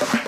Bye.